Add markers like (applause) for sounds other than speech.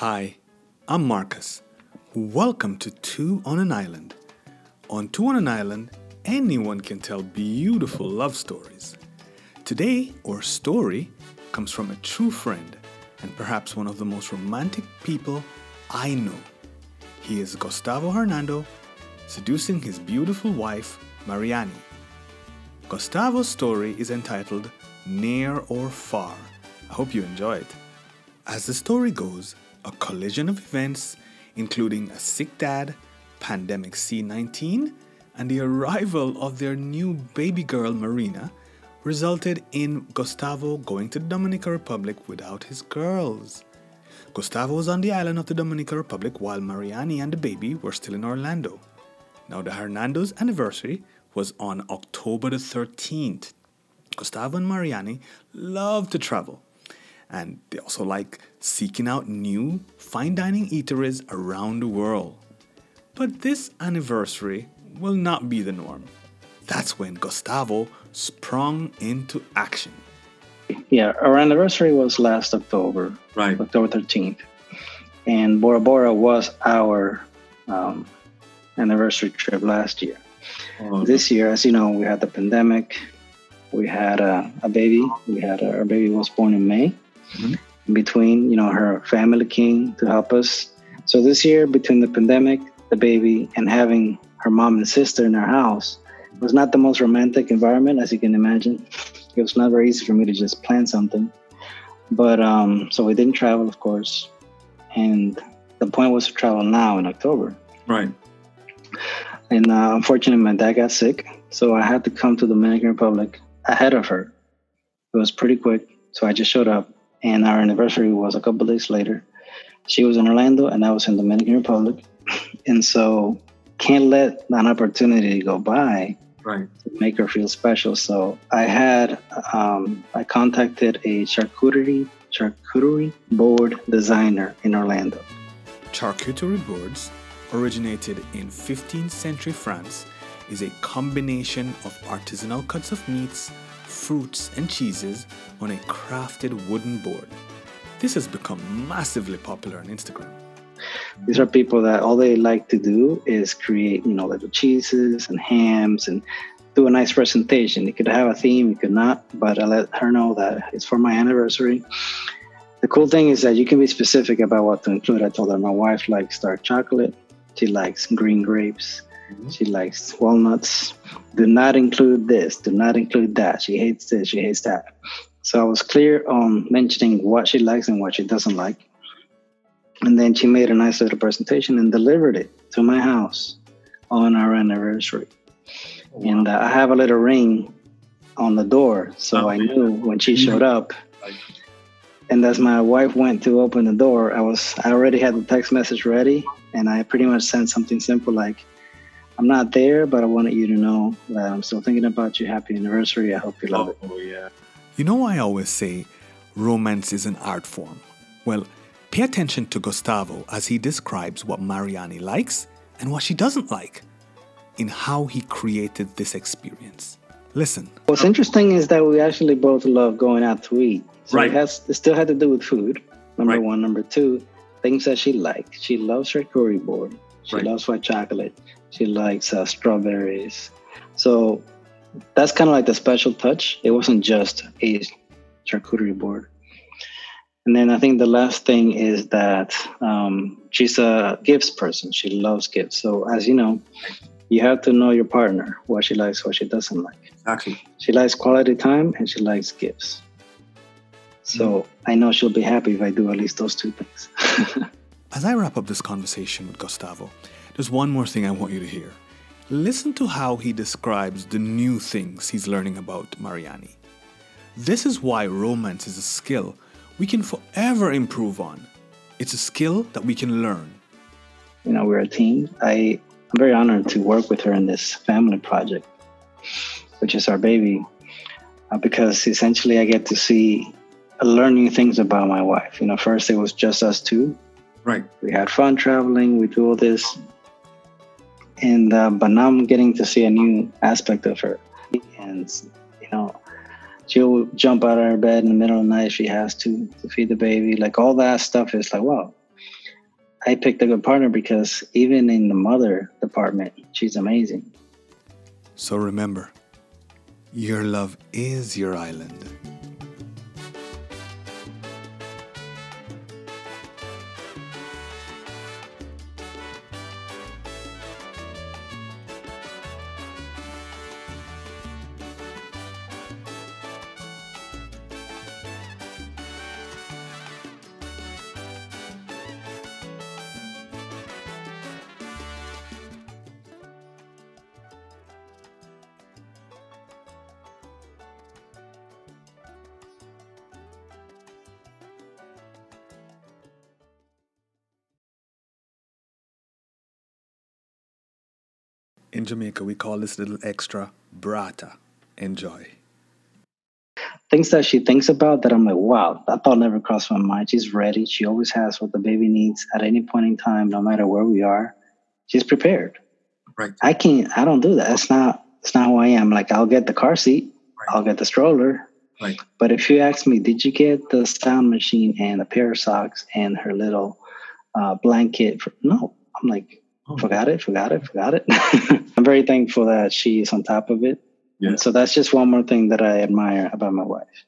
Hi, I'm Marcus. Welcome to Two on an Island. On Two on an Island, anyone can tell beautiful love stories. Today, our story comes from a true friend and perhaps one of the most romantic people I know. He is Gustavo Hernando, seducing his beautiful wife, Mariani. Gustavo's story is entitled Near or Far. I hope you enjoy it. As the story goes, a collision of events, including a sick dad, pandemic C19, and the arrival of their new baby girl Marina, resulted in Gustavo going to the Dominican Republic without his girls. Gustavo was on the island of the Dominican Republic while Mariani and the baby were still in Orlando. Now, the Hernando's anniversary was on October the 13th. Gustavo and Mariani love to travel, and they also like seeking out new fine dining eateries around the world. But this anniversary will not be the norm. That's when Gustavo sprung into action. Yeah, our anniversary was last October, Right. October 13th. And Bora Bora was our um, anniversary trip last year. This year, as you know, we had the pandemic. We had a, a baby. We had a, our baby was born in May. Mhm. Between, you know, her family came to help us. So this year, between the pandemic, the baby, and having her mom and sister in our house, it was not the most romantic environment, as you can imagine. It was not very easy for me to just plan something. But um, so we didn't travel, of course. And the point was to travel now in October. Right. And uh, unfortunately, my dad got sick, so I had to come to the Dominican Republic ahead of her. It was pretty quick, so I just showed up, and our anniversary was a couple days later. She was in Orlando, and I was in Dominican Republic, (laughs) and so can't let an opportunity go by Right. to make her feel special. So I had um, I contacted a charcuterie charcuterie board designer in Orlando. Charcuterie boards, originated in 15th century France, is a combination of artisanal cuts of meats, fruits, and cheeses on a crafted wooden board. This has become massively popular on Instagram. These are people that all they like to do is create, you know, little cheeses and hams and do a nice presentation. It could have a theme, it could not, but I let her know that it's for my anniversary. The cool thing is that you can be specific about what to include. I told her my wife likes dark chocolate, she likes green grapes, she likes walnuts. Do not include this, do not include that. She hates this, she hates that. So I was clear on mentioning what she likes and what she doesn't like. And then she made a nice little presentation and delivered it to my house on our anniversary. And uh, I have a little ring on the door, so I knew when she showed up. And as my wife went to open the door, I was I already had the text message ready, and I pretty much sent something simple like, "I'm not there, but I wanted you to know that I'm still thinking about you. Happy anniversary! I hope you love it." Oh, yeah. You know, I always say romance is an art form. Well, pay attention to Gustavo as he describes what Mariani likes and what she doesn't like in how he created this experience. Listen. What's interesting is that we actually both love going out to eat. So Right. it has it still had to do with food. Number Right. one. Number two, things that she likes. She loves charcuterie board. She Right. loves white chocolate. She likes uh, strawberries. So that's kind of like the special touch. It wasn't just a charcuterie board. And then I think the last thing is that um, she's a gifts person. She loves gifts. So as you know, you have to know your partner, what she likes, what she doesn't like. Exactly. She likes quality time and she likes gifts. So I know she'll be happy if I do at least those two things. (laughs) As I wrap up this conversation with Gustavo, there's one more thing I want you to hear. Listen to how he describes the new things he's learning about Mariani. This is why romance is a skill we can forever improve on. It's a skill that we can learn. you know, we're a team. I, I'm very honored to work with her in this family project, which is our baby, uh, because essentially I get to see, uh, learn new things about my wife. You know, first it was just us two. Right. We had fun traveling. We do all this, and uh, but now I'm getting to see a new aspect of her, and you know, she'll jump out of her bed in the middle of the night if she has to to feed the baby. Like all that stuff is like, wow. I picked a good partner because even in the mother department, she's amazing. So remember, your love is your island. In Jamaica, we call this little extra brata. Enjoy. Things that she thinks about that I'm like, wow, that thought never crossed my mind. She's ready. She always has what the baby needs at any point in time, no matter where we are. She's prepared. Right. I can't. I don't do that. It's not. It's not who I am. Like I'll get the car seat. Right. I'll get the stroller. Right. But if you ask me, did you get the sound machine and a pair of socks and her little uh, blanket? For, no. I'm like. Oh. forgot it, forgot it, forgot it. (laughs) I'm very thankful that she's on top of it. Yeah. And so that's just one more thing that I admire about my wife.